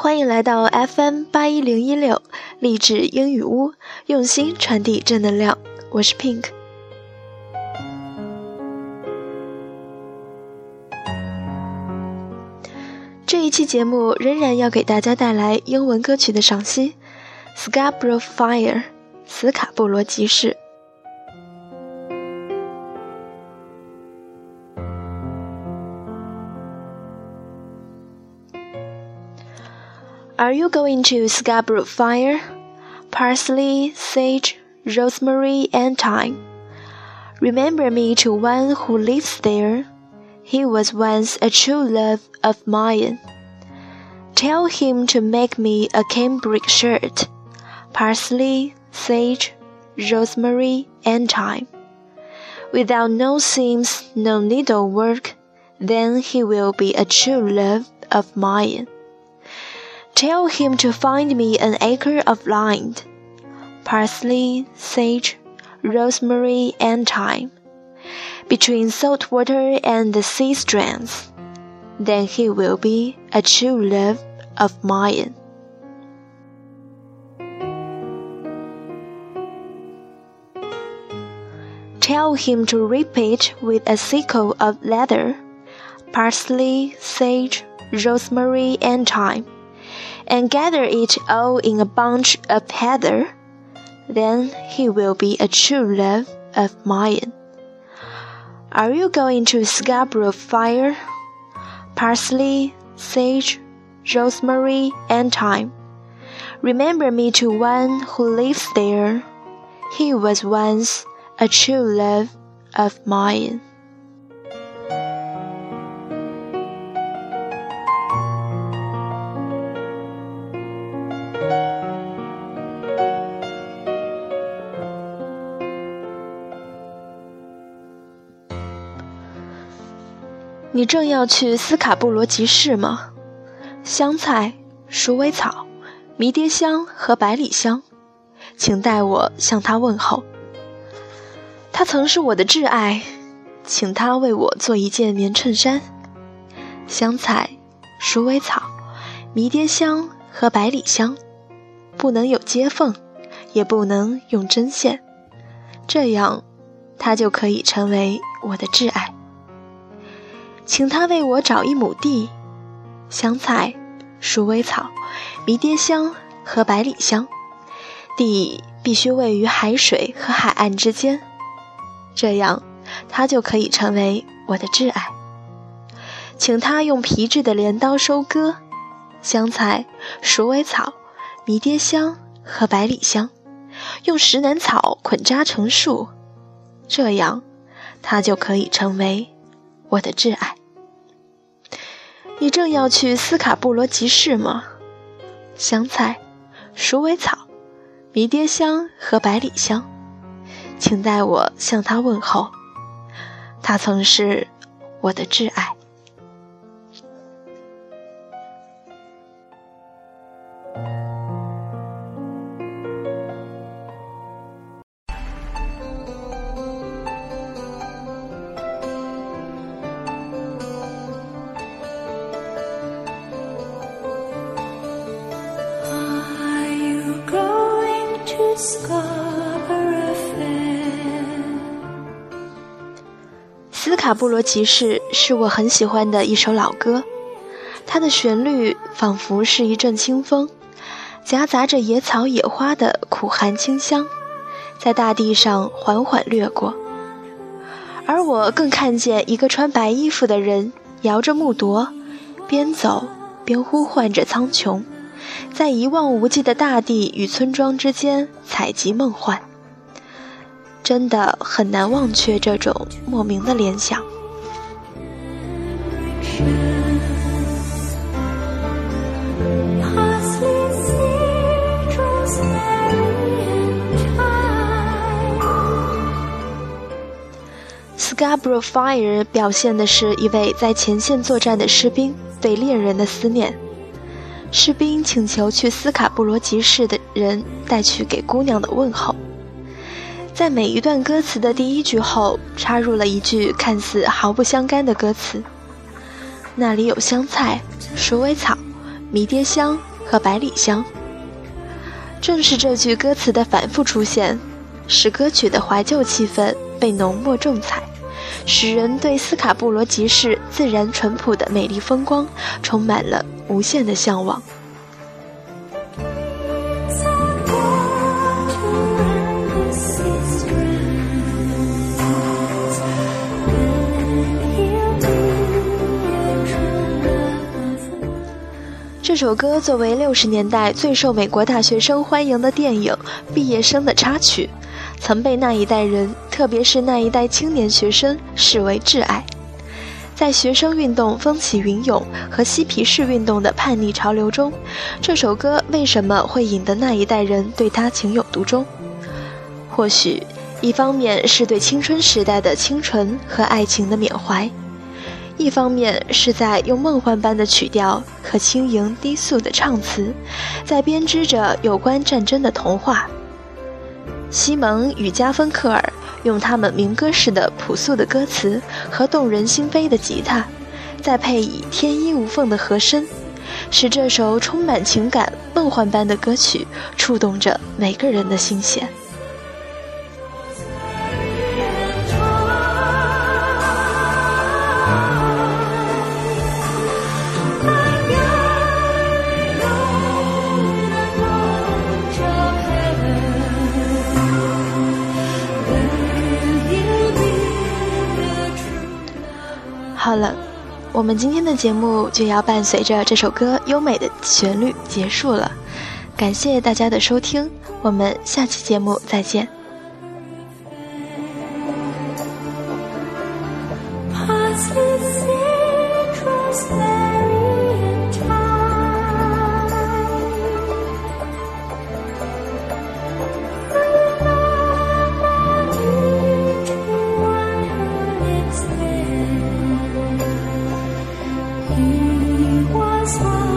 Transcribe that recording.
欢迎来到 FM 八一零一六励志英语屋，用心传递正能量。我是 Pink。这一期节目仍然要给大家带来英文歌曲的赏析，《Scarborough Fire》斯卡布罗集市。Are you going to Scarborough Fire? Parsley, sage, rosemary, and thyme. Remember me to one who lives there. He was once a true love of mine. Tell him to make me a cambric shirt. Parsley, sage, rosemary, and thyme. Without no seams, no needlework, then he will be a true love of mine. Tell him to find me an acre of land, parsley, sage, rosemary, and thyme, between salt water and the sea strands. Then he will be a true love of mine. Tell him to repeat with a sickle of leather, parsley, sage, rosemary, and thyme and gather it all in a bunch of heather, then he will be a true love of mine. Are you going to Scarborough fire? Parsley, sage, rosemary, and thyme. Remember me to one who lives there. He was once a true love of mine. 你正要去斯卡布罗集市吗？香菜、鼠尾草、迷迭香和百里香，请代我向他问候。他曾是我的挚爱，请他为我做一件棉衬衫。香菜、鼠尾草、迷迭香和百里香，不能有接缝，也不能用针线，这样，他就可以成为我的挚爱。请他为我找一亩地，香菜、鼠尾草、迷迭香和百里香，地必须位于海水和海岸之间，这样他就可以成为我的挚爱。请他用皮质的镰刀收割香菜、鼠尾草、迷迭香和百里香，用石楠草捆扎成束，这样他就可以成为我的挚爱。你正要去斯卡布罗集市吗？香菜、鼠尾草、迷迭香和百里香，请代我向他问候。他曾是我的挚爱。斯卡布罗集市是我很喜欢的一首老歌，它的旋律仿佛是一阵清风，夹杂着野草野花的苦寒清香，在大地上缓缓掠过。而我更看见一个穿白衣服的人摇着木铎，边走边呼唤着苍穹。在一望无际的大地与村庄之间采集梦幻，真的很难忘却这种莫名的联想。Scarborough Fire 表现的是一位在前线作战的士兵对恋人的思念。士兵请求去斯卡布罗集市的人带去给姑娘的问候，在每一段歌词的第一句后插入了一句看似毫不相干的歌词。那里有香菜、鼠尾草、迷迭香和百里香。正是这句歌词的反复出现，使歌曲的怀旧气氛被浓墨重彩，使人对斯卡布罗集市自然淳朴的美丽风光充满了无限的向往。这首歌作为六十年代最受美国大学生欢迎的电影《毕业生》的插曲，曾被那一代人，特别是那一代青年学生视为挚爱。在学生运动风起云涌和嬉皮士运动的叛逆潮流中，这首歌为什么会引得那一代人对他情有独钟？或许，一方面是对青春时代的清纯和爱情的缅怀。一方面是在用梦幻般的曲调和轻盈低速的唱词，在编织着有关战争的童话。西蒙与加芬克尔用他们民歌式的朴素的歌词和动人心扉的吉他，再配以天衣无缝的和声，使这首充满情感、梦幻般的歌曲触动着每个人的心弦。我们今天的节目就要伴随着这首歌优美的旋律结束了。感谢大家的收听，我们下期节目再见。Christmas.